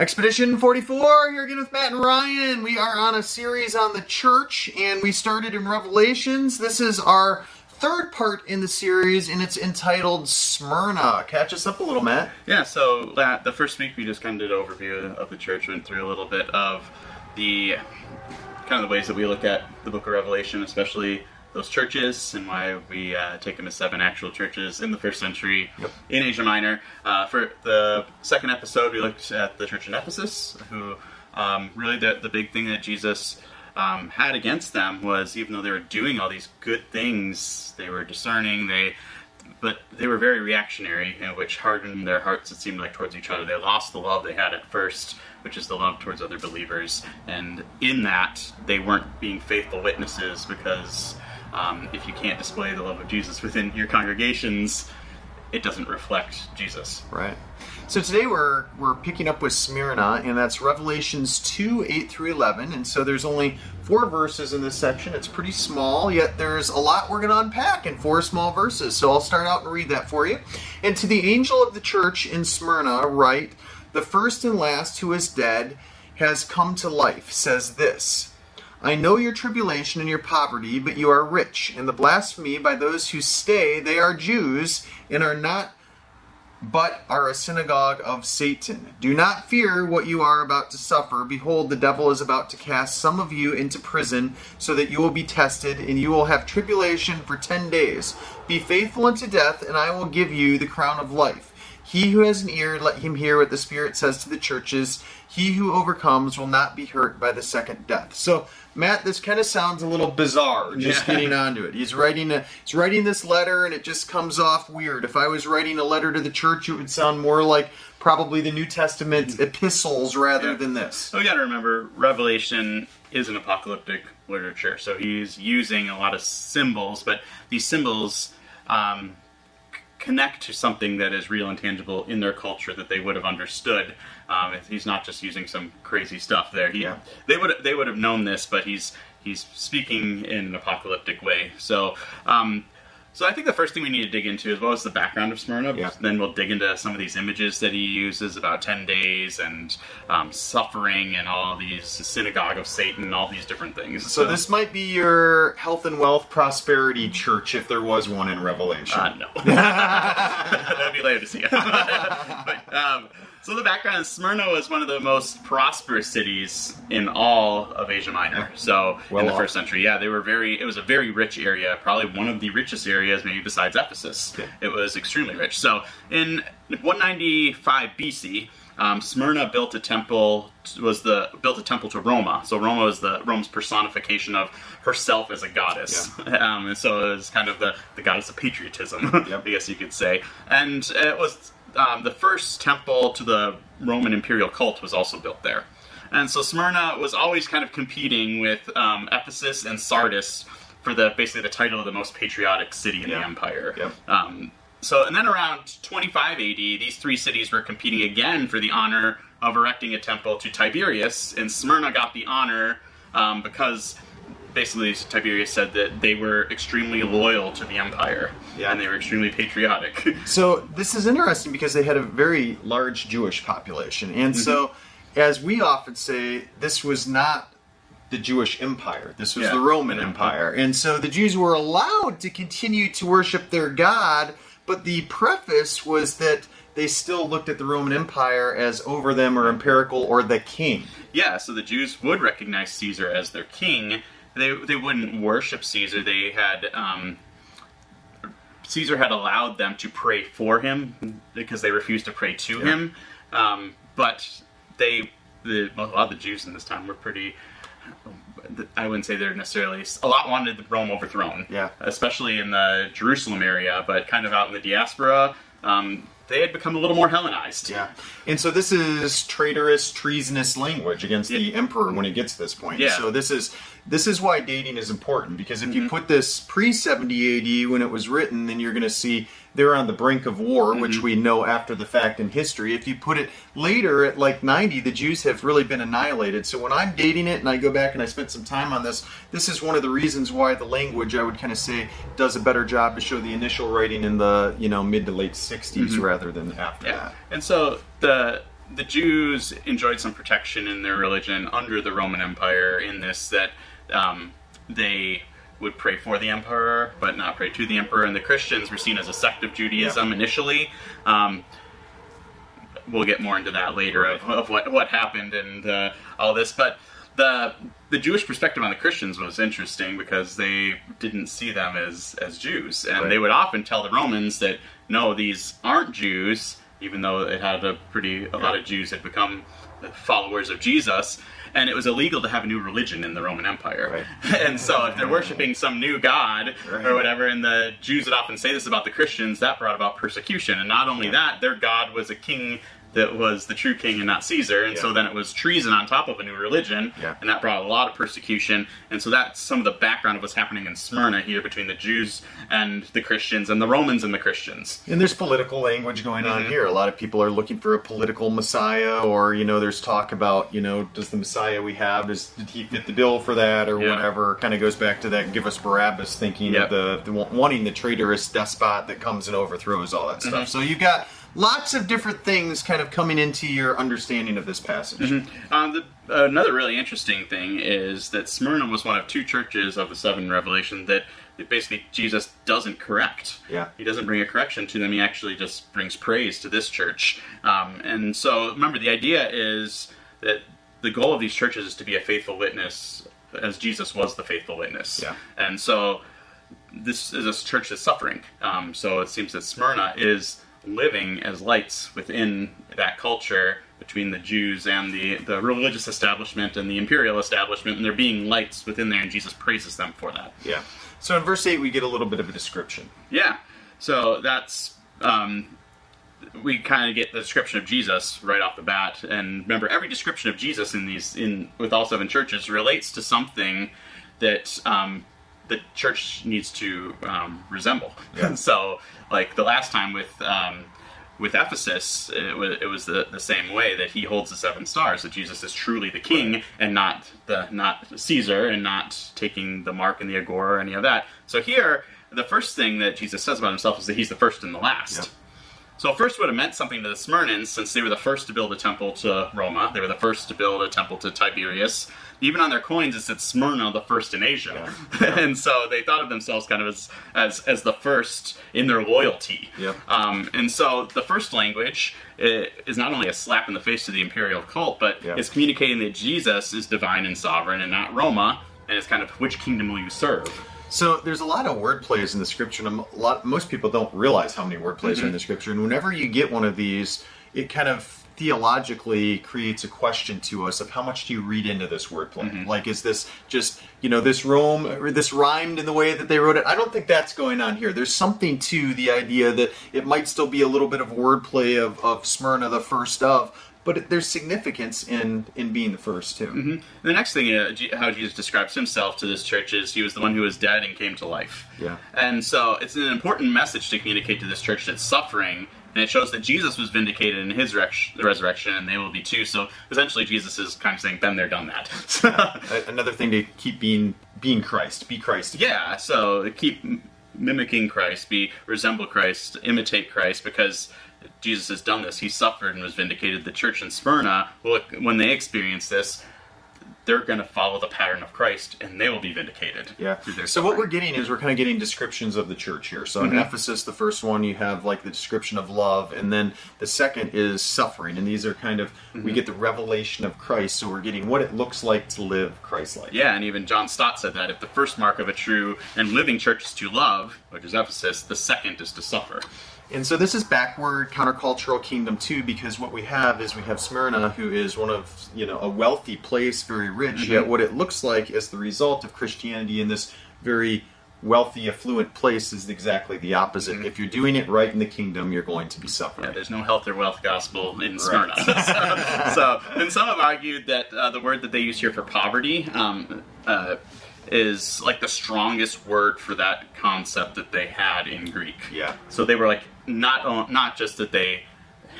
Expedition 44 here again with Matt and Ryan. We are on a series on the church and we started in Revelations. This is our third part in the series and it's entitled Smyrna. Catch us up a little, Matt. Yeah, so that, the first week we just kind of did an overview of the church, went through a little bit of the kind of the ways that we look at the book of Revelation, especially those churches and why we uh, take them as seven actual churches in the first century Yep. in Asia Minor. Uh, for the second episode, we looked at the church in Ephesus, who um, really the, the big thing that Jesus um, had against them was even though they were doing all these good things, they were discerning, they but they were very reactionary, you know, which hardened their hearts, it seemed like, towards each other. They lost the love they had at first, which is the love towards other believers. And in that, they weren't being faithful witnesses because um, if you can't display the love of Jesus within your congregations, it doesn't reflect Jesus. Right. So today we're we're picking up with Smyrna, and that's Revelations 2, 8 through 11. And so there's only four verses in this section. It's pretty small, yet there's a lot we're going to unpack in four small verses. So I'll start out and read that for you. And to the angel of the church in Smyrna, write, The first and last who is dead has come to life, says this. I know your tribulation and your poverty, but you are rich, and the blasphemy by those who stay, they are Jews, and are not but are a synagogue of Satan. Do not fear what you are about to suffer. Behold, the devil is about to cast some of you into prison, so that you will be tested, and you will have tribulation for ten days. Be faithful unto death, and I will give you the crown of life. He who has an ear, let him hear what the Spirit says to the churches. He who overcomes will not be hurt by the second death. So, Matt, this kind of sounds a little bizarre. Just Yeah. getting onto it. He's writing a he's writing this letter, and it just comes off weird. If I was writing a letter to the church, it would sound more like probably the New Testament epistles rather Yeah. than this. So we got to remember, Revelation is an apocalyptic literature, so he's using a lot of symbols, but these symbols um, connect to something that is real and tangible in their culture that they would have understood. Um, he's not just using some crazy stuff there. He, Yeah. They would they would have known this, but he's he's speaking in an apocalyptic way. So. Um, so I think the first thing we need to dig into is what was the background of Smyrna. Yeah. Then we'll dig into some of these images that he uses about ten days and um, suffering and all these synagogue of Satan and all these different things. So this might be your health and wealth prosperity church if there was one in Revelation. Uh, no. That'd be later to see. but, um, so the background is Smyrna was one of the most prosperous cities in all of Asia Minor. So Well in the off. first century, yeah, they were very. It was a very rich area, probably one of the richest areas, maybe besides Ephesus. Okay. It was extremely rich. So in 195 BC. Um, Smyrna built a temple was the built a temple to Roma. So Roma was the Rome's personification of herself as a goddess, um, and so it was kind of the, the goddess of patriotism, Yep. I guess you could say. And it was um, the first temple to the Roman imperial cult was also built there. And so Smyrna was always kind of competing with um, Ephesus and Sardis for the basically the title of the most patriotic city in Yeah. the empire. Yep. Um, so, and then around 25 AD, these three cities were competing again for the honor of erecting a temple to Tiberius, and Smyrna got the honor um, because basically Tiberius said that they were extremely loyal to the empire Yeah. and they were extremely patriotic. So this is interesting because they had a very large Jewish population, and so mm-hmm. as we often say, this was not the Jewish Empire. This was Yeah. the Roman Empire, and so the Jews were allowed to continue to worship their God, but the preface was that they still looked at the Roman Empire as over them or empirical or the king. yeah, so the Jews would recognize Caesar as their king. They, they wouldn't worship Caesar. They had um, Caesar had allowed them to pray for him because they refused to pray to Yeah. him. Um, but they, the, a lot of the Jews in this time were pretty. I wouldn't say they're necessarily a lot wanted Rome overthrown. Yeah. especially in the Jerusalem area, but kind of out in the diaspora, um, they had become a little more Hellenized. Yeah. And so this is traitorous, treasonous language against the emperor when it gets to this point. Yeah. Mm-hmm. So this is this is why dating is important because if you put this pre 70 AD when it was written, then you're going to see they're on the brink of war, Mm-hmm. which we know after the fact in history. If you put it later at like 90, the Jews have really been annihilated. So when I'm dating it and I go back and I spent some time on this, this is one of the reasons why the language I would kind of say does a better job to show the initial writing in the you know mid to late 60s rather than after Mm-hmm. Yeah, that. and so the the Jews enjoyed some protection in their religion under the Roman Empire in this that um, they would pray for the emperor but not pray to the emperor, and the Christians were seen as a sect of Judaism Yeah. initially. Um, we'll get more into that later of, of what what happened and uh, all this, but the the Jewish perspective on the Christians was interesting because they didn't see them as as Jews, and Right. they would often tell the Romans that no, these aren't Jews, even though it had a pretty a lot of Jews had become followers of Jesus. And it was illegal to have a new religion in the Roman Empire. and so, if they're worshiping some new god Right. or whatever, and the Jews would often say this about the Christians, that brought about persecution. And not only that, their god was a king that was the true king and not Caesar. And so then it was treason on top of a new religion. Yeah. And that brought a lot of persecution. And so that's some of the background of what's happening in Smyrna here between the Jews and the Christians and the Romans and the Christians. And there's political language going on Mm-hmm. here. A lot of people are looking for a political messiah, or you know, there's talk about you know, does the messiah we have does did he fit the bill for that, or Yeah. whatever. Kind of goes back to that give us Barabbas thinking Yep. of the, the wanting the traitorous despot that comes and overthrows all that Mm-hmm. stuff. So you've got lots of different things kind of coming into your understanding of this passage. Um, the, another really interesting thing is that Smyrna was one of two churches of the seven Revelation that that basically Jesus doesn't correct. Yeah. He doesn't bring a correction to them. He actually just brings praise to this church. Um, and so remember, the idea is that the goal of these churches is to be a faithful witness, as Jesus was the faithful witness. Yeah. And so this is a church that's suffering. Um, so it seems that Smyrna is living as lights within that culture between the Jews and the, the religious establishment and the imperial establishment, and they're being lights within there, and Jesus praises them for that. Yeah. So in verse eight, we get a little bit of a description. Yeah. So that's um, we kind of get the description of Jesus right off the bat, and remember, every description of Jesus in these in with all seven churches relates to something that um, the church needs to um, resemble. Yeah. so, like the last time with. Um, with Ephesus, it was, it was the, the same way that he holds the seven stars. That Jesus is truly the king and not the not Caesar, and not taking the mark and the agora or any of that. So here, the first thing that Jesus says about himself is that he's the first and the last. So first would have meant something to the Smyrnans, since they were the first to build a temple to Roma. They were the first to build a temple to Tiberius. Even on their coins, it said Smyrna, the first in Asia, and so they thought of themselves kind of as as, as the first in their loyalty. Yep. Um, and so the first language is not only a slap in the face to the imperial cult, but Yeah. it's communicating that Jesus is divine and sovereign, and not Roma. And it's kind of which kingdom will you serve? So there's a lot of word plays in the scripture, and a lot most people don't realize how many word plays Mm-hmm. are in the scripture. And whenever you get one of these, it kind of theologically creates a question to us of how much do you read into this wordplay? Mm-hmm. Like, is this just you know this Rome or this rhymed in the way that they wrote it? I don't think that's going on here. There's something to the idea that it might still be a little bit of wordplay of of Smyrna, the first of. But there's significance in in being the first too. Mm-hmm. The next thing, uh, G- how Jesus describes himself to this church is he was the one who was dead and came to life. Yeah. And so it's an important message to communicate to this church that's suffering, and it shows that Jesus was vindicated in his rec- resurrection, and they will be too. So essentially, Jesus is kind of saying, "Been there, done that." A- Another thing to keep being being Christ, be Christ. yeah. So keep mimicking Christ, be resemble Christ, imitate Christ, because Jesus has done this. He suffered and was vindicated. The church in Smyrna, well, when they experience this, they're going to follow the pattern of Christ, and they will be vindicated. Yeah. through their So what we're getting is we're kind of getting descriptions of the church here. So Mm-hmm. in Ephesus, the first one you have like the description of love, and then the second is suffering, and these are kind of Mm-hmm. we get the revelation of Christ. So we're getting what it looks like to live Christ-like. Yeah, and even John Stott said that if the first mark of a true and living church is to love, which is Ephesus, the second is to suffer. And so this is backward countercultural kingdom too, because what we have is we have Smyrna, who is one of you know a wealthy place, very rich. Mm-hmm. Yet what it looks like as the result of Christianity in this very wealthy, affluent place is exactly the opposite. If you're doing it right in the kingdom, you're going to be suffering. Mm-hmm. Yeah, there's no health or wealth gospel in Smyrna. so, so- and some have argued that uh, the word that they use here for poverty um, uh, is like the strongest word for that concept that they had in Greek. Yeah. So they were like not not just that they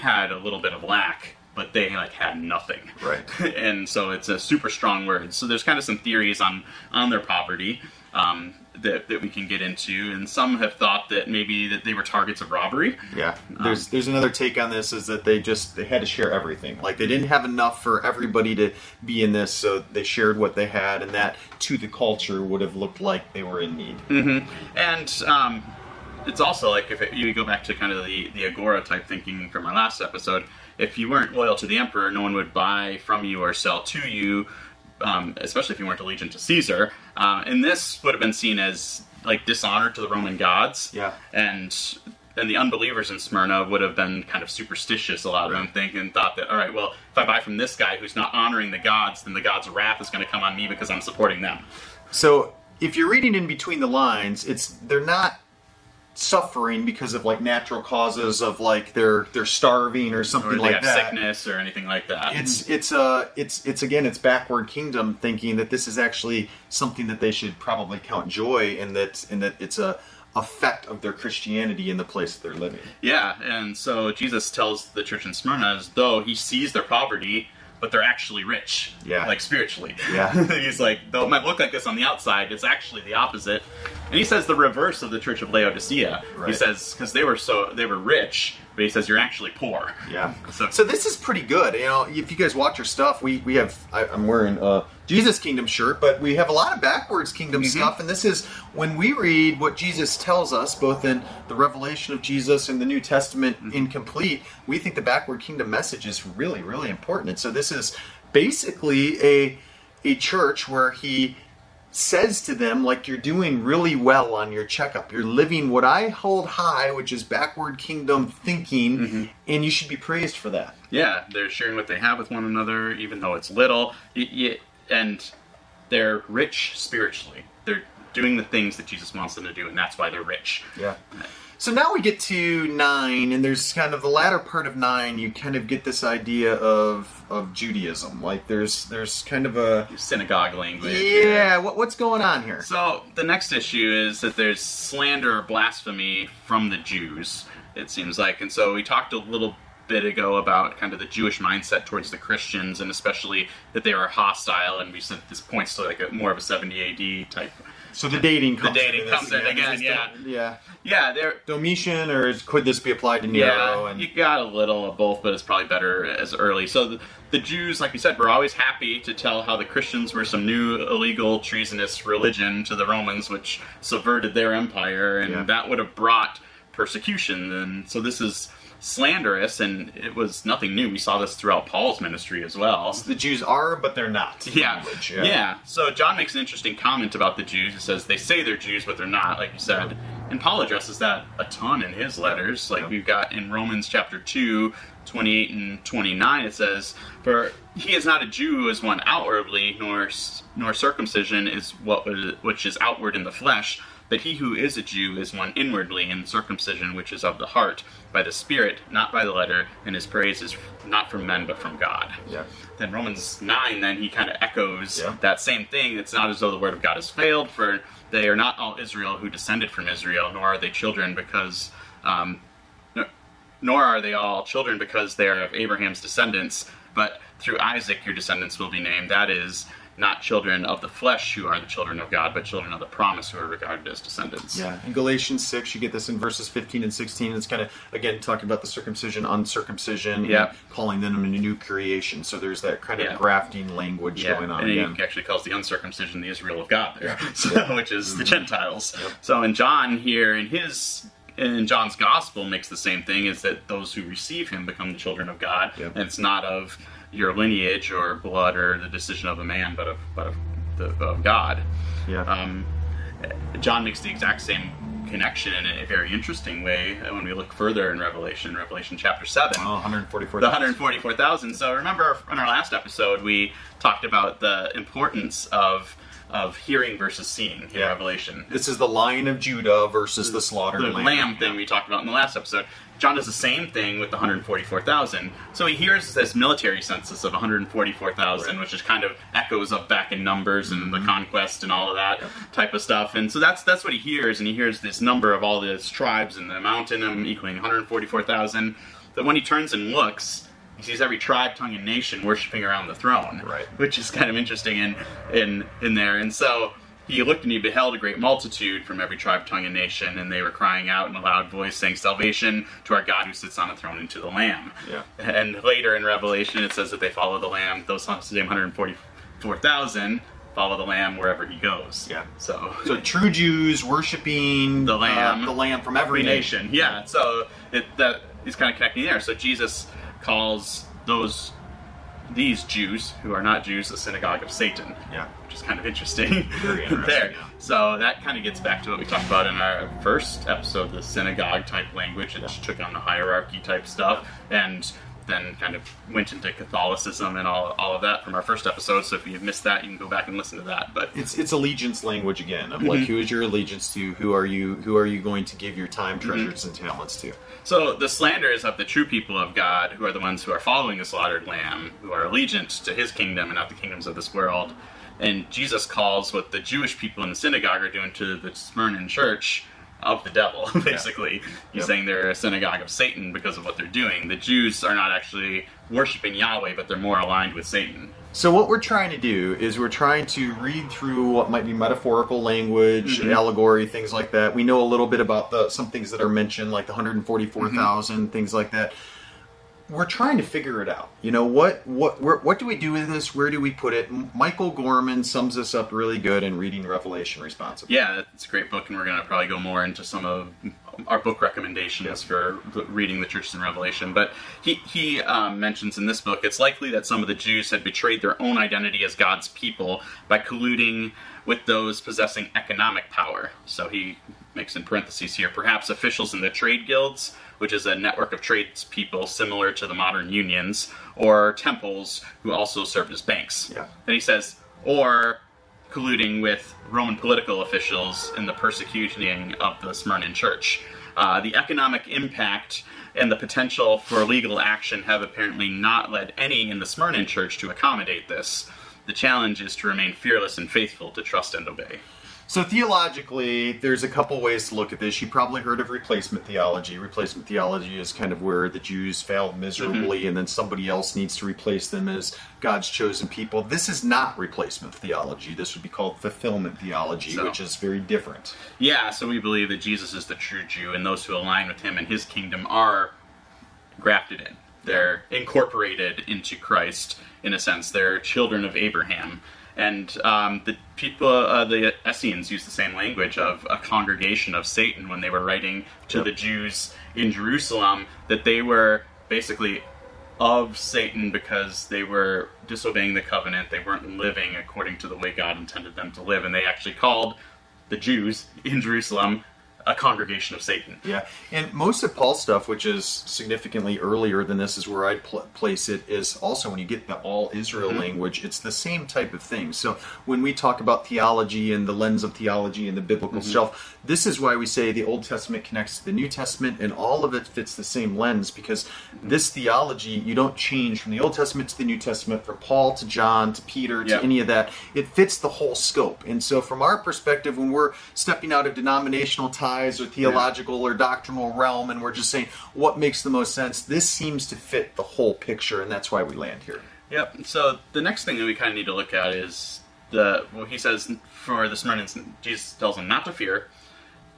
had a little bit of lack, but they like had nothing. Right. and so it's a super strong word. So there's kind of some theories on on their poverty. Um, that, that we can get into, and some have thought that maybe that they were targets of robbery. Yeah, there's there's another take on this is that they just they had to share everything. Like they didn't have enough for everybody to be in this, so they shared what they had, and that to the culture would have looked like they were in need. And um, it's also like if it, you go back to kind of the, the agora type thinking from our last episode, if you weren't loyal to the emperor, no one would buy from you or sell to you, um, especially if you weren't allegiant to Caesar. Uh, and this would have been seen as like dishonor to the Roman gods. Yeah. And and the unbelievers in Smyrna would have been kind of superstitious. A lot of them think and thought that, all right, well, if I buy from this guy who's not honoring the gods, then the gods' wrath is going to come on me because I'm supporting them. So if you're reading in between the lines, it's they're not suffering because of like natural causes of like they're they're starving or something Or they like have that. sickness or anything like that. It's it's uh it's it's again it's backward kingdom thinking that this is actually something that they should probably count joy and that and that it's a effect of their Christianity in the place that they're living. Yeah, and so Jesus tells the church in Smyrna as though he sees their poverty, but they're actually rich. Yeah. Like spiritually. Yeah. He's like, though it might look like this on the outside, it's actually the opposite. And he says the reverse of the church of Laodicea. He says, because they were so they were rich, but he says you're actually poor. Yeah. So, So this is pretty good. You know, if you guys watch our stuff, we we have I, I'm wearing a Jesus Kingdom shirt, but we have a lot of backwards Kingdom mm-hmm. stuff, and this is when we read what Jesus tells us, both in the revelation of Jesus and the New Testament mm-hmm. incomplete. We think the backward Kingdom message is really really important, and so this is basically a a church where he says to them like you're doing really well on your checkup you're living what i hold high which is backward kingdom thinking mm-hmm. and you should be praised for that yeah, they're sharing what they have with one another, even though it's little. And they're rich spiritually. They're doing the things that Jesus wants them to do, and that's why they're rich. yeah so now we get to nine and there's kind of the latter part of nine you kind of get this idea of of judaism like there's there's kind of a Synagogue language. yeah what, what's going on here So the next issue is that there's slander or blasphemy from the Jews. It seems like, and so we talked a little bit ago about kind of the Jewish mindset towards the Christians, and especially that they were hostile. And we said this points to like a more of a 70 AD type. So the dating comes dating into this comes in again, Is yeah. the- yeah Yeah, they're domitian or is, could this be applied to nero Yeah, and you got a little of both, but it's probably better as early. So the, the Jews, like we said, were always happy to tell how the Christians were some new illegal treasonous religion to the Romans, which subverted their empire, and Yeah. that would have brought persecution. And so this is slanderous, and it was nothing new. We saw this throughout Paul's ministry as well. the jews are but they're not Yeah. language, yeah. So John makes an interesting comment about the Jews. He says they say they're Jews, but they're not, like you said. And Paul addresses that a ton in his letters. Like Yeah. we've got in Romans chapter 2, 28 and 29, it says, For he is not a Jew as one outwardly, nor nor circumcision is what which is outward in the flesh, but he who is a Jew is one inwardly, in circumcision which is of the heart, by the Spirit, not by the letter, and his praise is not from men but from God yeah then Romans 9, then he kind of echoes Yeah. that same thing. It's not as though the word of God has failed, for they are not all Israel who descended from Israel, nor are they children because, um, nor are they all children because they are of Abraham's descendants, but through Isaac your descendants will be named. That is, not children of the flesh who are the children of God, but children of the promise who are regarded as descendants. Yeah, in Galatians 6, you get this in verses 15 and 16. It's kind of, again, talking about the circumcision, uncircumcision, Yeah. calling them a new creation. So there's that kind of Yeah. grafting language Yeah, going on and again. he actually calls the uncircumcision the Israel of God there, Yeah. so, which is the Mhm. Gentiles. Yep. So in John here, in his in John's gospel, makes the same thing: is that those who receive him become the children of God, Yep. and it's not of your lineage or blood or the decision of a man, but of but of the of God. Yeah. Um, John makes the exact same connection in a very interesting way when we look further in Revelation, Revelation chapter seven oh, 144. the 144,000. So remember in our last episode we talked about the importance of of hearing versus seeing in Yeah. Revelation. This is the Lion of Judah versus the slaughtered The lamb. lamb thing we talked about in the last episode. John does the same thing with the 144,000. So he hears this military census of 144,000, Right. which is kind of echoes up back in Numbers and Mm-hmm. the conquest and all of that type of stuff. And so that's that's what he hears, and he hears this number of all these tribes and the mountain um, equaling 144,000. That when he turns and looks, he sees every tribe, tongue, and nation worshiping around the throne. Right. Which is kind of interesting in in in there. And so he looked and he beheld a great multitude from every tribe, tongue, and nation, and they were crying out in a loud voice, saying, Salvation to our God who sits on the throne and to the Lamb. Yeah. And later in Revelation, it says that they follow the Lamb. Those same 144,000 follow the Lamb wherever he goes. Yeah. So, So true Jews worshiping The Lamb. uh, the Lamb from every every nation. nation. Yeah. So it, that is kind of connecting there. So Jesus calls those these Jews who are not Jews the synagogue of Satan. Yeah. Which is kind of interesting. Very interesting, there. yeah. So that kind of gets back to what we talked about in our first episode, the synagogue type language. It took on the hierarchy type stuff, and then kind of went into Catholicism and all, all of that from our first episode. So if you've missed that, you can go back and listen to that. But It's it's allegiance language again of Mm-hmm. like who is your allegiance to? Who are you? Who are you going to give your time, Mm-hmm. treasures, and talents to? So the slander is of the true people of God, who are the ones who are following the slaughtered lamb, who are allegiant to his kingdom and not the kingdoms of this world. And Jesus calls what the Jewish people in the synagogue are doing to the Smyrna church of the devil, basically. He's Yep. saying they're a synagogue of Satan because of what they're doing. The Jews are not actually worshiping Yahweh, but they're more aligned with Satan. So what we're trying to do is we're trying to read through what might be metaphorical language, Mm-hmm. allegory, things like that. We know a little bit about the some things that are mentioned, like the 144,000, Mm-hmm. things like that. We're trying to figure it out. You know what? What? What do we do with this? Where do we put it? Michael Gorman sums this up really good in reading Revelation responsibly. Yeah, it's a great book, and we're going to probably go more into some of our book recommendations for reading the churches in Revelation. But he he um, mentions in this book it's likely that some of the Jews had betrayed their own identity as God's people by colluding with those possessing economic power. So he makes in parentheses here, perhaps officials in the trade guilds, which is a network of tradespeople similar to the modern unions, or temples who also served as banks. Yeah. Then he says, or colluding with Roman political officials in the persecuting of the Smyrna church. Uh, the economic impact and the potential for legal action have apparently not led any in the Smyrna church to accommodate this. The challenge is to remain fearless and faithful to trust and obey. So theologically, there's a couple ways to look at this. You probably heard of replacement theology. Replacement theology is kind of where the Jews failed miserably, mm-hmm. and then somebody else needs to replace them as God's chosen people. This is not replacement theology. This would be called fulfillment theology, So- which is very different. Yeah, so we believe that Jesus is the true Jew, and those who align with him and his kingdom are grafted in. They're incorporated into Christ, in a sense. They're children of Abraham. And um, the people, uh, the Essenes, used the same language of a congregation of Satan when they were writing to Yep. the Jews in Jerusalem that they were basically of Satan because they were disobeying the covenant. They weren't living according to the way God intended them to live. And they actually called the Jews in Jerusalem a congregation of Satan. Yeah, and most of Paul's stuff, which is significantly earlier than this, is where I'd pl- place it. Is also when you get the all Israel mm-hmm. language, it's the same type of thing. So when we talk about theology and the lens of theology and the biblical mm-hmm. shelf, this is why we say the Old Testament connects to the New Testament, and all of it fits the same lens because this theology you don't change from the Old Testament to the New Testament, from Paul to John to Peter to Yeah. any of that. It fits the whole scope. And so, from our perspective, when we're stepping out of denominational ties or theological or doctrinal realm, and we're just saying what makes the most sense, this seems to fit the whole picture, and that's why we land here. Yep. So the next thing that we kind of need to look at is the well, he says for the Smyrnans, Jesus tells them not to fear,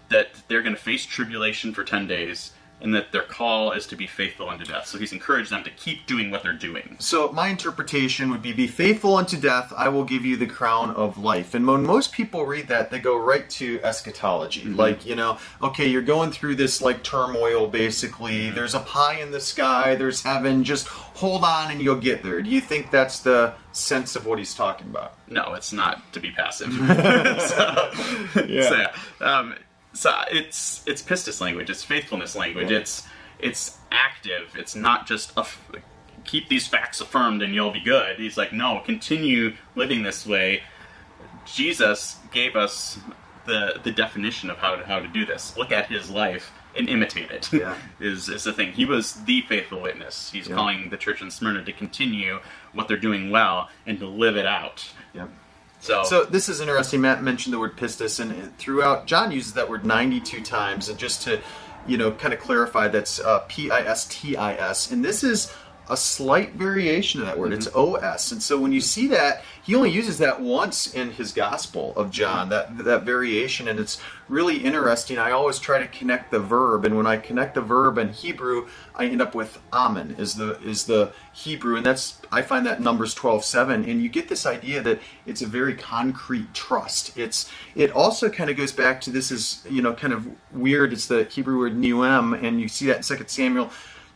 that they're going to face tribulation for ten days, and that their call is to be faithful unto death. So he's encouraged them to keep doing what they're doing. So my interpretation would be: "Be faithful unto death; I will give you the crown of life." And when most people read that, they go right to eschatology, like you know, okay, you're going through this like turmoil. Basically, there's a pie in the sky. There's heaven. Just hold on, and you'll get there. Do you think that's the sense of what he's talking about? No, it's not to be passive. so, Yeah. so, yeah. Um, so it's it's pistis language. It's faithfulness language. Yeah. It's it's active. It's not just a f- keep these facts affirmed and you'll be good. He's like, no, continue living this way. Jesus gave us the the definition of how to how to do this. Look at his life and imitate it. Yeah. is is the thing. He was the faithful witness. He's Yeah. calling the church in Smyrna to continue what they're doing well and to live it out. Yep. So, So this is interesting. Matt mentioned the word pistis, and throughout John uses that word 92 times. And just to, you know, kind of clarify, that's uh, P I S T I S, and this is a slight variation of that word. It's mm-hmm. os, and so when you see that, he only uses that once in his Gospel of John. That that variation, and it's really interesting. I always try to connect the verb, and when I connect the verb in Hebrew, I end up with amen is the is the Hebrew, and that's I find that in Numbers twelve seven, and you get this idea that it's a very concrete trust. It's it also kind of goes back to this is you know kind of weird. It's the Hebrew word neuem, and you see that in Second Samuel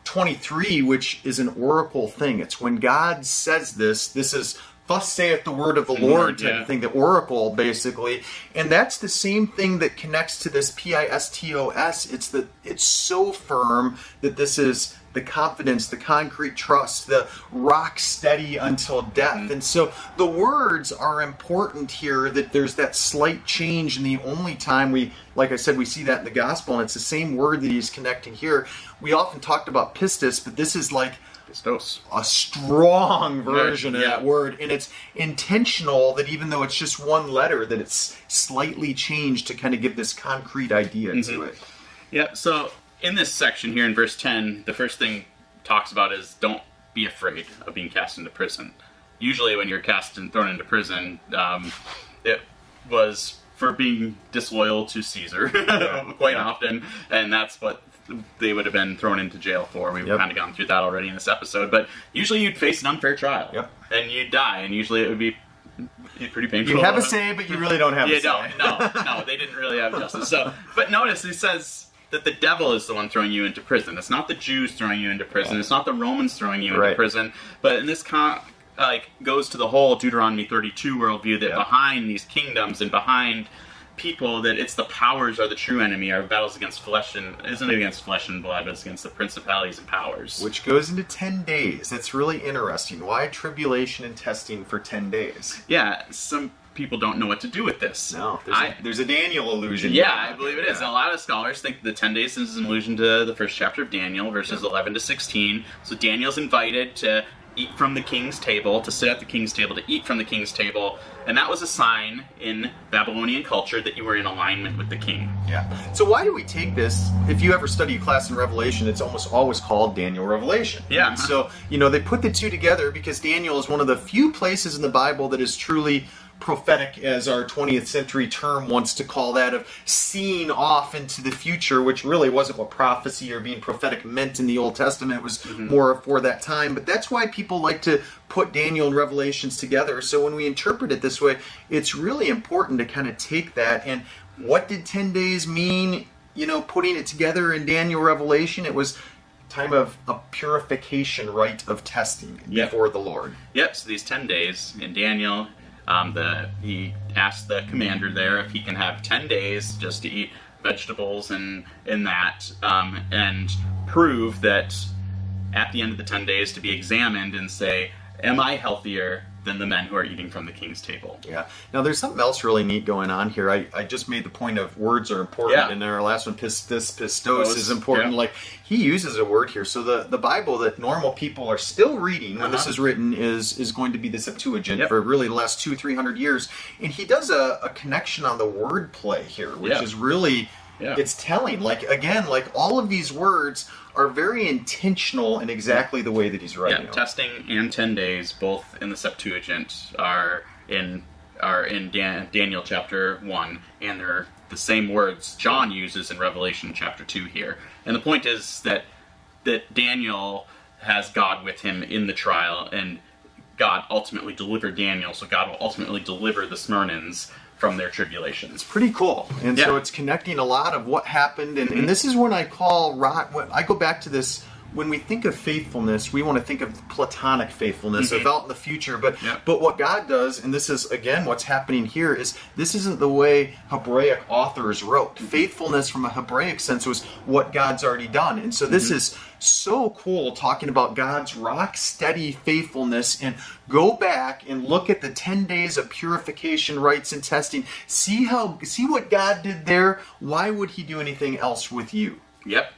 23, which is an oracle thing. It's when God says this, this is thus saith the word of the mm-hmm, Lord type yeah. of thing, the oracle basically. And that's the same thing that connects to this P-I-S-T-O-S. It's that it's so firm that this is the confidence, the concrete trust, the rock steady until death. And so the words are important here that there's that slight change and the only time we like I said we see that in the gospel and it's the same word that he's connecting here. We often talked about pistis, but this is like Pistos. a strong version of Yeah. that word and it's intentional that even though it's just one letter that it's slightly changed to kind of give this concrete idea to Mm-hmm. it Yeah, so in this section here in verse 10, the first thing talks about is don't be afraid of being cast into prison. Usually, when you're cast and thrown into prison, um, it was for being disloyal to Caesar quite often, and that's what they would have been thrown into jail for. We've Yep. kind of gone through that already in this episode, but usually you'd face an unfair trial, Yep. and you'd die, and usually it would be pretty painful. you have a say but you really don't have You a say don't. No, no, they didn't really have justice. So, but notice it says that the devil is the one throwing you into prison. It's not the Jews throwing you into prison. It's not the Romans throwing you into prison. But in this con, like goes to the whole Deuteronomy 32 worldview that Yeah. behind these kingdoms and behind people that it's the powers are the true enemy. Our battles against flesh and isn't against flesh and blood, but it's against the principalities and powers. which goes into 10 days that's really interesting why tribulation and testing for 10 days yeah, some people don't know what to do with this. no there's, I, a, there's a daniel illusion Yeah, I believe it is. Yeah. A lot of scholars think the 10 days is an allusion to the first chapter of Daniel, verses 11 to 16. So Daniel's invited to eat from the king's table, to sit at the king's table, to eat from the king's table. And that was a sign in Babylonian culture that you were in alignment with the king. Yeah. So why do we take this? If you ever study a class in Revelation, it's almost always called Daniel Revelation. Yeah. And so you know they put the two together because Daniel is one of the few places in the Bible that is truly prophetic, as our 20th century term wants to call that, of seeing off into the future, which really wasn't what prophecy or being prophetic meant in the Old Testament. It was mm-hmm. more for that time. But that's why people like to put Daniel and Revelations together. So when we interpret it this way, it's really important to kind of take that and what did 10 days mean? You know, putting it together in Daniel Revelation, it was time of a purification rite of testing Yep. before the Lord. Yep, so these 10 days in Daniel, um, the he asked the commander there if he can have 10 days just to eat vegetables and, and that, um, and prove that at the end of the 10 days to be examined and say, Am I healthier than the men who are eating from the king's table? Yeah. Now, there's something else really neat going on here. I, I just made the point of words are important, Yeah. and our last one, pistis, pistos, is important. yeah. Like he uses a word here. So the, the Bible that normal people are still reading when this Uh-huh. is written is is going to be the Septuagint Yep. for really the last two three hundred years, and he does a, a connection on the word play here, which Yeah. is really it's telling. Like again, like all of these words are very intentional in exactly the way that he's writing. Yeah, testing and 10 days, both in the Septuagint, are in are in Dan, Daniel chapter 1, and they're the same words John uses in Revelation chapter 2 here. And the point is that that Daniel has God with him in the trial, and God ultimately delivered Daniel, so God will ultimately deliver the Smyrnans from their tribulations. It's pretty cool. And so Yeah. Mm-hmm. it's connecting a lot of what happened. And, and this is when I call rock. When I go back to this. When we think of faithfulness, we want to think of platonic faithfulness, of out in the future. But Mm-hmm. But what God does, and this is again what's happening here, is this isn't the way Hebraic authors wrote. Mm-hmm. Faithfulness, from a Hebraic sense, was what God's already done. And so this Mm-hmm. is so cool talking about God's rock steady faithfulness and go back and look at the 10 days of purification rites and testing see how see what God did there why would he do anything else with you Yep.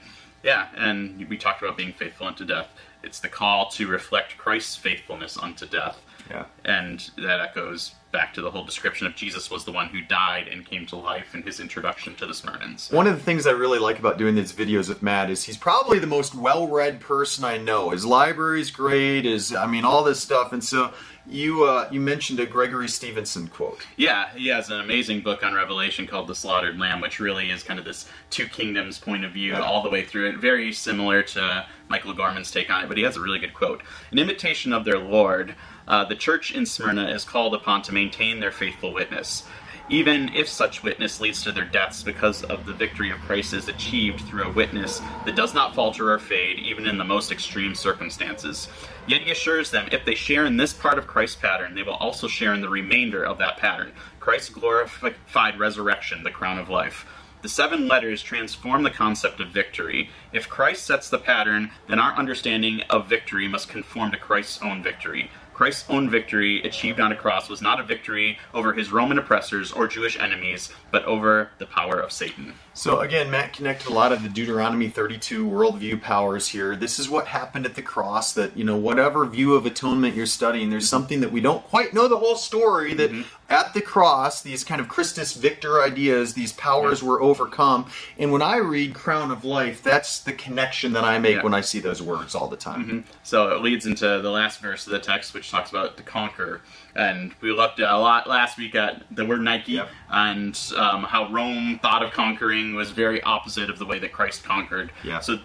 Yeah, and we talked about being faithful unto death. It's the call to reflect Christ's faithfulness unto death. Yeah. And that echoes back to the whole description of Jesus was the one who died and came to life in his introduction to the Smyrnans. One of the things I really like about doing these videos with Matt is he's probably the most well-read person I know. His library's great, his I mean all this stuff, and so you uh, you mentioned a Gregory Stevenson quote. Yeah, he has an amazing book on Revelation called The Slaughtered Lamb, which really is kind of this two kingdoms point of view Yeah. all the way through it. Very similar to Michael Gorman's take on it, but he has a really good quote. In imitation of their Lord, uh, the church in Smyrna is called upon to maintain their faithful witness. Even if such witness leads to their deaths because of the victory of Christ is achieved through a witness that does not falter or fade, even in the most extreme circumstances. Yet he assures them if they share in this part of Christ's pattern, they will also share in the remainder of that pattern Christ's glorified resurrection, the crown of life. The seven letters transform the concept of victory. If Christ sets the pattern, then our understanding of victory must conform to Christ's own victory. Christ's own victory achieved on a cross was not a victory over his Roman oppressors or Jewish enemies, but over the power of Satan. So again, Matt connected a lot of the Deuteronomy 32 worldview powers here. This is what happened at the cross. That you know, whatever view of atonement you're studying, there's something that we don't quite know the whole story. That mm-hmm. at the cross, these kind of Christus Victor ideas, these powers were overcome. And when I read Crown of Life, that's the connection that I make Yeah. when I see those words all the time. Mm-hmm. So it leads into the last verse of the text, which talks about to conquer. And we looked at a lot last week at the word Nike Yep. and um, how Rome thought of conquering was very opposite of the way that Christ conquered. Yeah. So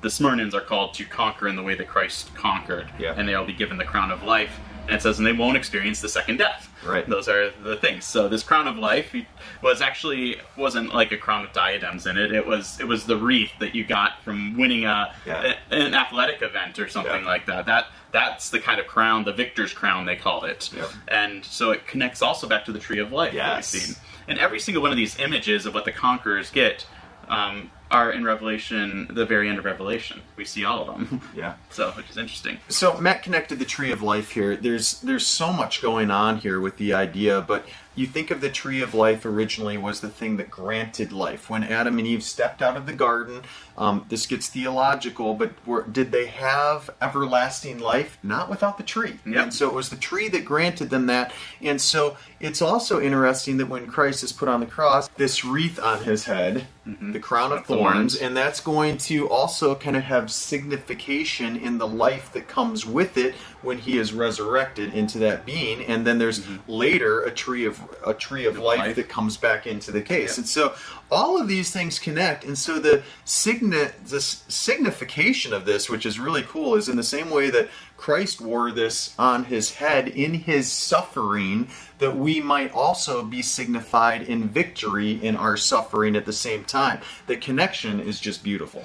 the Smyrnans are called to conquer in the way that Christ conquered, Yeah. and they'll be given the crown of life. And it says, and they won't experience the second death. Right. Those are the things. So this crown of life was actually wasn't like a crown with diadems in it. It was it was the wreath that you got from winning a, Yeah. a- an athletic event or something Yeah. like that. That that's the kind of crown, the victor's crown they called it. Yep. And so it connects also back to the tree of life that we've seen. And every single one of these images of what the conquerors get um, are in Revelation, the very end of Revelation. We see all of them. Yeah. So, which is interesting. So Matt connected the tree of life here. There's there's so much going on here with the idea, but you think of the tree of life originally was the thing that granted life. When Adam and Eve stepped out of the garden, um, this gets theological, but were, did they have everlasting life? Not without the tree. Yep. And so it was the tree that granted them that. And so it's also interesting that when Christ is put on the cross, this wreath on his head, the crown of thorns, and that's going to also kind of have signification in the life that comes with it when he is resurrected into that being and then there's later a tree of a tree of life, life. that comes back into the case. Yep. and so all of these things connect and so the signi- the signification of this which is really cool is in the same way that Christ wore this on his head in his suffering that we might also be signified in victory in our suffering at the same time. The connection is just beautiful.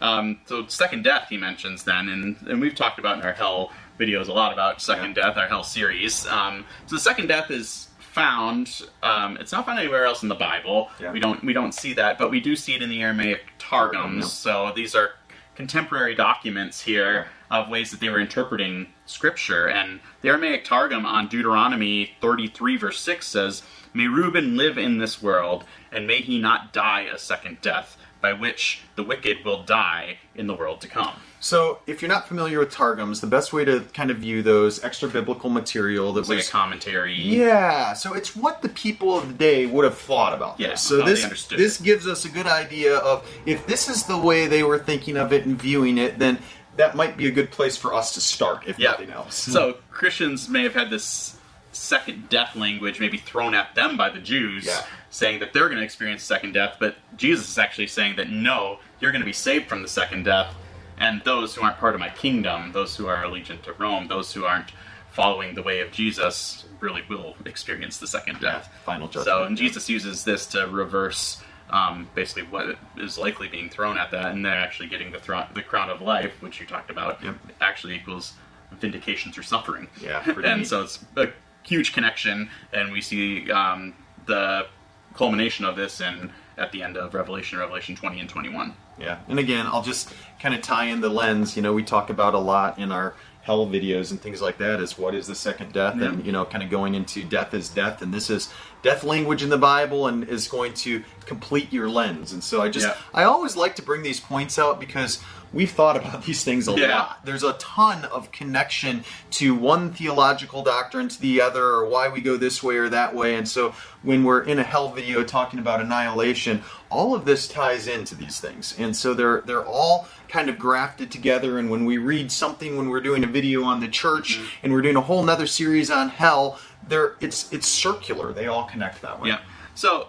Um, so second death he mentions then, and, and we've talked about in our hell videos a lot about second Yeah. death, our hell series. Um, so the second death is found. Um, it's not found anywhere else in the Bible. Yeah. We don't we don't see that, but we do see it in the Aramaic targums. So these are contemporary documents here of ways that they were interpreting scripture. And the Aramaic Targum on Deuteronomy 33, verse 6 says, May Reuben live in this world, and may he not die a second death, by which the wicked will die in the world to come. So, if you're not familiar with Targums, the best way to kind of view those extra biblical material that It's like a commentary. Yeah, so it's what the people of the day would have thought about Yeah, this. So this this gives us a good idea of if this is the way they were thinking of it and viewing it, then that might be a good place for us to start, if Yeah. nothing else. So Christians may have had this second death language maybe thrown at them by the Jews, Yeah. saying that they're going to experience second death, but Jesus is actually saying that no, you're going to be saved from the second death, and those who aren't part of my kingdom, those who are allegiant to Rome, those who aren't following the way of Jesus, really will experience the second death. final judgment. So, and Jesus uses this to reverse. Um, basically, what is likely being thrown at that, and they're actually getting the, thro- the crown of life, which you talked about, Yep. actually equals vindication through suffering. Yeah, and neat. so it's a huge connection, and we see um, the culmination of this in at the end of Revelation, Revelation 20 and 21. Yeah, and again, I'll just kind of tie in the lens. You know, we talk about a lot in our hell videos and things like that. Is what is the second death, and you know, kind of going into death is death, and this is death language in the Bible and is going to complete your lens. And so I just Yeah. I always like to bring these points out because we've thought about these things a Yeah. lot. There's a ton of connection to one theological doctrine to the other, or why we go this way or that way. And so when we're in a hell video talking about annihilation, all of this ties into these things. And so they're they're all kind of grafted together. And when we read something, when we're doing a video on the church, Mm-hmm. and we're doing a whole nother series on hell, there it's it's circular. They all connect that way. Yeah. So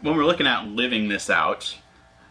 when we're looking at living this out,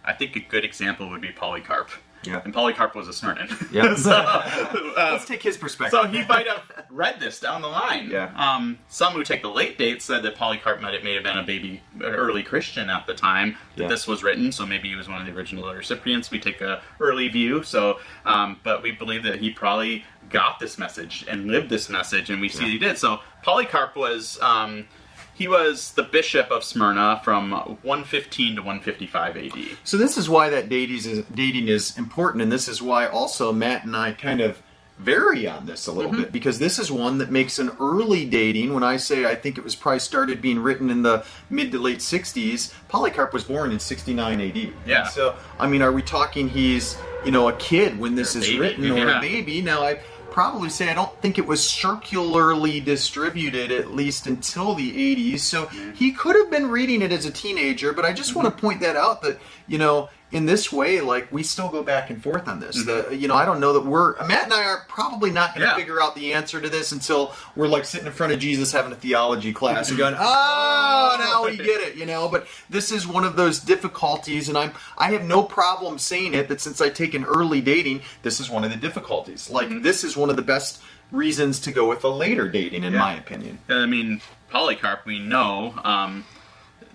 I think a good example would be Polycarp. Yeah. And Polycarp was a Smyrnan. Yeah. so, uh, Let's take his perspective. so he might have read this down the line. Yeah. Um, some who take the late date said that Polycarp might have, may have been a baby, uh, early Christian at the time that Yeah. this was written. So maybe he was one of the original recipients. We take a early view. So, um, but we believe that he probably got this message and lived this message, and we see he did. So Polycarp was. Um, he was the bishop of Smyrna from 115 to 155 AD. So this is why that dating is, important, and this is why also Matt and I kind of vary on this a little mm-hmm. bit because this is one that makes an early dating. When I say I think it was probably started being written in the mid to late '60s, Polycarp was born in 69 AD. Yeah. So I mean, are we talking he's you know a kid when this Or is written or yeah. a baby? Now I probably say I don't think it was circularly distributed at least until the 80s. So he could have been reading it as a teenager, but I just want to Mm-hmm. point that out that, you know, in this way, like we still go back and forth on this. The, you know, I don't know that we're Matt and I are probably not going to Mm-hmm. Yeah. figure out the answer to this until we're like sitting in front of Jesus having a theology class and going, "Oh, now we get it," you know. But this is one of those difficulties, and I'm I have no problem saying it that since I take an early dating, this is one of the difficulties. Like Mm-hmm. this is one of the best reasons to go with a later dating, in Yeah. my opinion. I mean, Polycarp, we know um,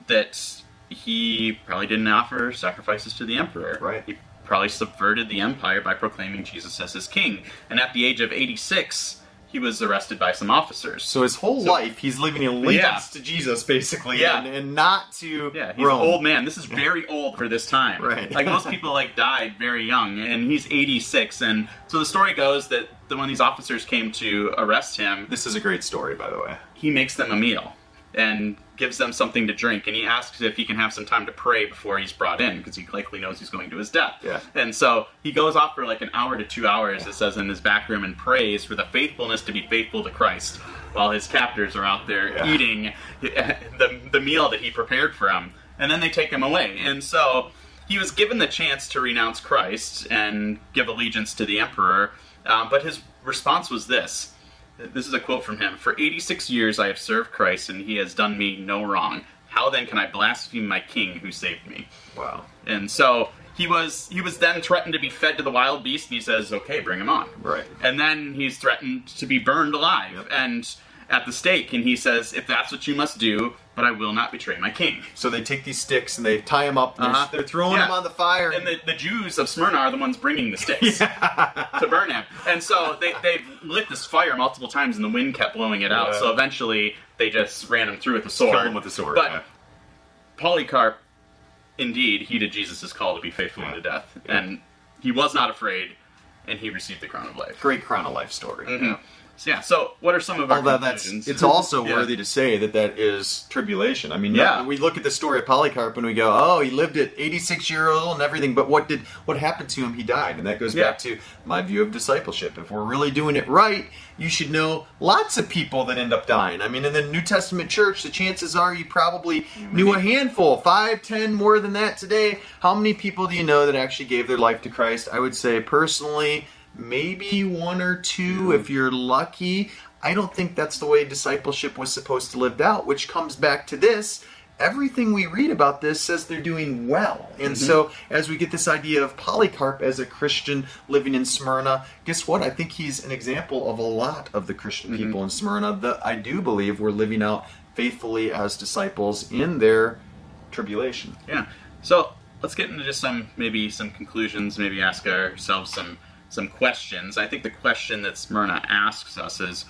that he probably didn't offer sacrifices to the emperor. Right. He probably subverted the empire by proclaiming Jesus as his king. And at the age of 86, he was arrested by some officers. So his whole So- life, he's living in allegiance Yeah. to Jesus, basically, Yeah. and, and not to yeah, he's Rome. an old man. This is very old for this time. Right. Like most people like died very young, and he's 86. And so the story goes that the, when these officers came to arrest him, This is a great story, by the way. he makes them a meal and gives them something to drink and he asks if he can have some time to pray before he's brought in because he likely knows he's going to his death Yeah. and so he goes off for like an hour to two hours it says in his back room and prays for the faithfulness to be faithful to christ while his captors are out there Yeah. eating the, the meal that he prepared for him and then they take him away and so he was given the chance to renounce christ and give allegiance to the emperor um, but his response was this this is a quote from him. For 86 years I have served Christ, and he has done me no wrong. How then can I blaspheme my king who saved me? Wow. And so he was he was then threatened to be fed to the wild beast, and he says, "Okay, bring him on." Right. And then he's threatened to be burned alive Yep. and at the stake, and he says, "If that's what you must do, but I will not betray my king." So they take these sticks and they tie them up. And Uh-huh. they're, they're throwing Yeah. them on the fire. And the, the Jews of Smyrna are the ones bringing the sticks to burn him. And so they, they lit this fire multiple times and the wind kept blowing it out. Yeah. So eventually they just ran him through with the sword. Killed him with the sword, But yeah. Polycarp, indeed, heeded Jesus' call to be faithful Yeah. unto death. Yeah. And he was not afraid, and he received the crown of life. Great crown of life story. Mhm. So, yeah, so what are some of our Although that's conclusions? it's also Yeah. worthy to say that that is tribulation. I mean, Yeah. we look at the story of Polycarp and we go, "Oh, he lived at 86 years old and everything." But what did what happened to him? He died, and that goes back to my view of discipleship. If we're really doing it right, you should know lots of people that end up dying. I mean, in the New Testament church, the chances are you probably mm-hmm. knew a handful, five, ten, more than that today. How many people do you know that actually gave their life to Christ? I would say personally, maybe one or two if you're lucky. I don't think that's the way discipleship was supposed to lived out, which comes back to this. Everything we read about this says they're doing well. And mm-hmm. so, as we get this idea of Polycarp as a Christian living in Smyrna, guess what? I think he's an example of a lot of the Christian mm-hmm. people in Smyrna that I do believe were living out faithfully as disciples in their tribulation. Yeah. So let's get into just some maybe some conclusions. Maybe ask ourselves some some questions. I think the question that Smyrna asks us is: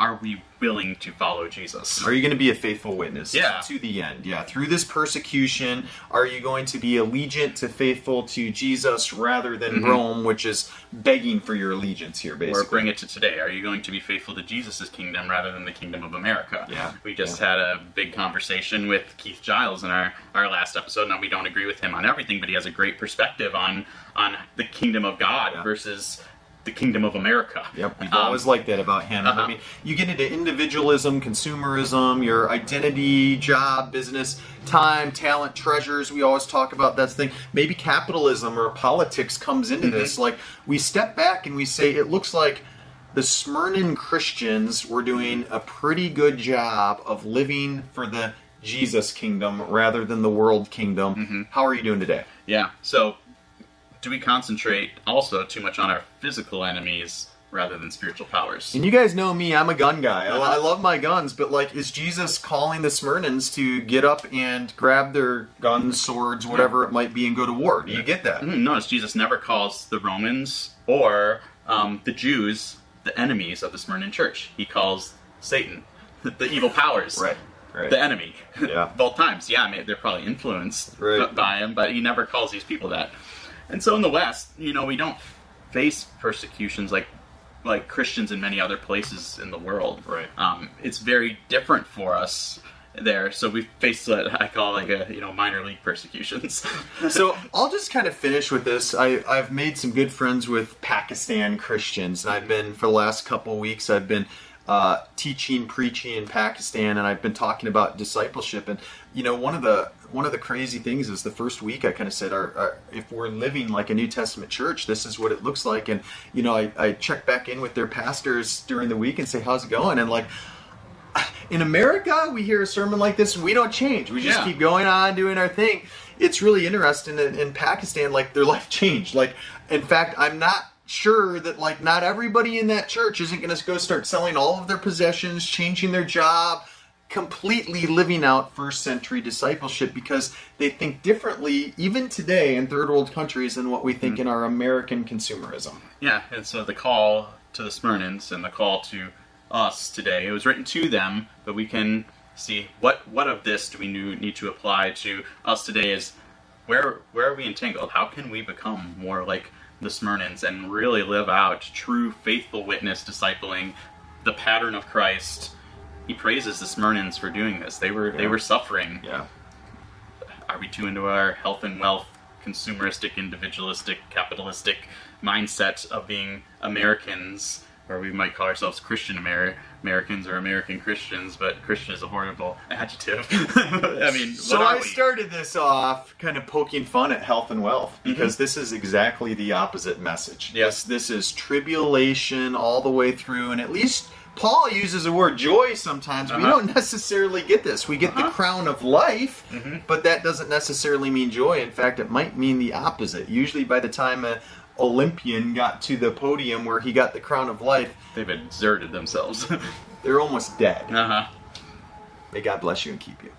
are we willing to follow Jesus? Are you going to be a faithful witness Yeah. to the end? Yeah. Through this persecution, are you going to be allegiant to faithful to Jesus rather than mm-hmm. Rome, which is begging for your allegiance here, basically? or bring it to today. Are you going to be faithful to Jesus' kingdom rather than the kingdom of America? Yeah. We just had a big conversation with Keith Giles in our, our last episode. Now we don't agree with him on everything, but he has a great perspective on on the kingdom of God Yeah. versus the kingdom of America. Yep, we've Um, always liked that about him. uh-huh. I mean, you get into individualism, consumerism, your identity, job, business, time, talent, treasures. We always talk about that thing. Maybe capitalism or politics comes into this. Like we step back and we say, it looks like the Smyrna Christians were doing a pretty good job of living for the Jesus kingdom rather than the world kingdom. How are you doing today? Yeah. So, do we concentrate also too much on our physical enemies rather than spiritual powers? And you guys know me, I'm a gun guy. I, Uh-huh. I love my guns, but like, is Jesus calling the Smyrnans to get up and grab their guns, swords, whatever it might be, and go to war? Do you get that? Hmm, Notice Jesus never calls the Romans or um, the Jews the enemies of the Smyrna church. He calls Satan the evil powers. Right. Right. The enemy. Yeah. Both times. Yeah, I mean, they're probably influenced Right. by him, but he never calls these people that. And so in the West, you know, we don't face persecutions like like Christians in many other places in the world. Right. Um, it's very different for us there. So we face what I call like a you know minor league persecutions. so I'll just kind of finish with this. I, I've made some good friends with Pakistan Christians, and I've been for the last couple of weeks. I've been uh, teaching, preaching in Pakistan, and I've been talking about discipleship. And you know, one of the one of the crazy things is the first week I kind of said, our, uh, our, if we're living like a New Testament church, this is what it looks like. And you know, I, I check back in with their pastors during the week and say, how's it going? And like in America, we hear a sermon like this and we don't change. We just Yeah. keep going on doing our thing. It's really interesting in, in Pakistan, like their life changed. Like, in fact, I'm not sure that like not everybody in that church isn't going to go start selling all of their possessions, changing their job, completely living out first century discipleship because they think differently, even today in third world countries, than what we think mm-hmm. in our American consumerism. Yeah, and so the call to the Smyrnans and the call to us today, it was written to them, but we can see what what of this do we need to apply to us today is where where are we entangled? How can we become more like the Smyrnans and really live out true faithful witness discipling the pattern of Christ? He praises the Smyrnans for doing this. They were they were suffering. Yeah. Are we too into our health and wealth, consumeristic, individualistic, capitalistic mindset of being Americans, or we might call ourselves Christian Amer- Americans or American Christians, but Christian is a horrible adjective. I mean, So I we? started this off kind of poking fun at health and wealth Mm-hmm. because this is exactly the opposite message. Yes. This, this is tribulation all the way through, and at least Paul uses the word joy sometimes. We Uh-huh. don't necessarily get this. We get the Uh-huh. Mm-hmm. crown of life, but that doesn't necessarily mean joy. In fact, it might mean the opposite. Usually, by the time a Olympian got to the podium where he got the crown of life, They've exerted themselves. they're almost dead. Uh huh. May God bless you and keep you.